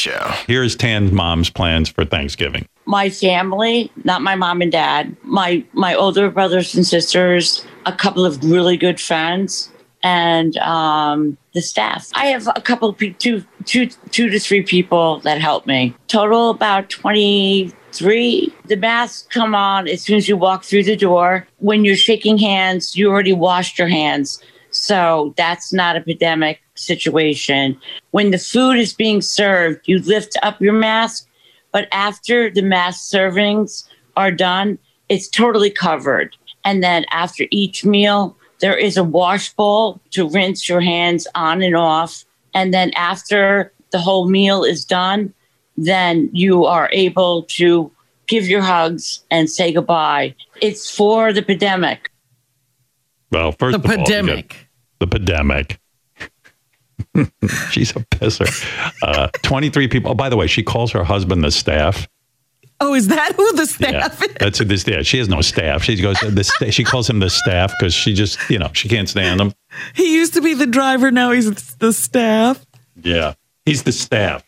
Show. Here's Tan's mom's plans for Thanksgiving. my family, not my mom and dad, my my older brothers and sisters, a couple of really good friends, and um, the staff. I have a couple of two, two, two to three people that help me. Total about twenty three. The masks come on as soon as you walk through the door. When you're shaking hands, you already washed your hands. So that's not a pandemic situation. When the food is being served, you lift up your mask but after the mass servings are done, it's totally covered. And then after each meal, there is a wash bowl to rinse your hands on and off. And then after the whole meal is done, then you are able to give your hugs and say goodbye. It's for the pandemic. Well, first The of all, pandemic. the pandemic. She's a pisser. Uh, 23 people. Oh, by the way, she calls her husband the staff. Oh, is that who the Yeah, staff is? that's who this. Yeah, she has no staff. She goes the sta- she calls him the staff because she just you know she can't stand him. He used to be the driver. Now he's the staff. Yeah, he's the staff.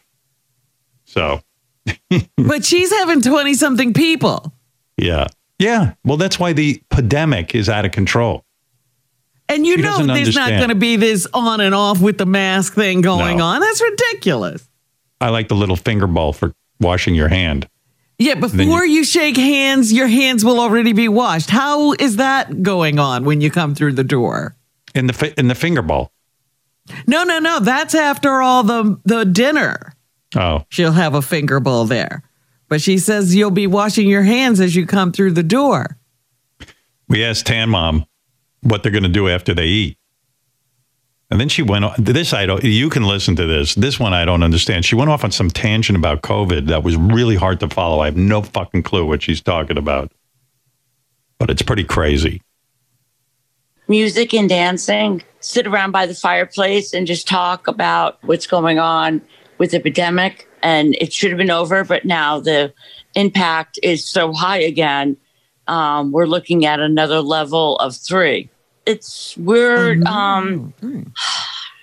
So But she's having 20 something people. yeah, yeah. Well, that's why the pandemic is out of control. And you She know there's not going to be this on and off with the mask thing going No. on. That's ridiculous. I like the little finger bowl for washing your hand. Yeah, before you, shake hands, your hands will already be washed. How is that going on when you come through the door? In the fi- in the finger bowl. No, no, no. That's after all the the dinner. Oh, She'll have a finger bowl there. But she says you'll be washing your hands as you come through the door. we asked Tan Mom what they're going to do after they eat. And then she went on this. I don't, you can listen to this. This one I don't understand. She went off on some tangent about COVID that was really hard to follow. I have no fucking clue what she's talking about, but it's pretty crazy. Music and dancing, sit around by the fireplace and just talk about what's going on with the epidemic. And it should have been over, but now the impact is so high again. Um, we're looking at another level of three. It's weird. Um,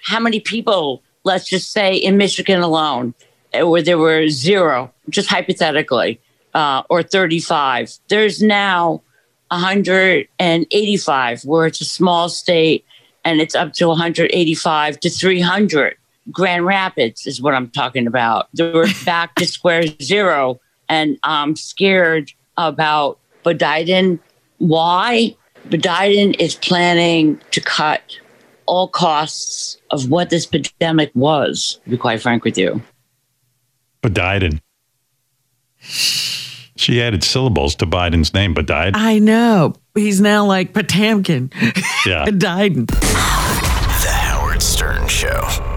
how many people, let's just say in Michigan alone, uh, where there were zero, just hypothetically, uh, or 35. There's now 185, where it's a small state and it's up to 185 to 300. Grand Rapids is what I'm talking about. We're back to square zero, and I'm scared about Biden. Why? Biden is planning to cut all costs of what this pandemic was, to be quite frank with you. Biden. She added syllables to Biden's name, Biden. I know. He's now like Potamkin. Yeah. Biden. The Howard Stern Show.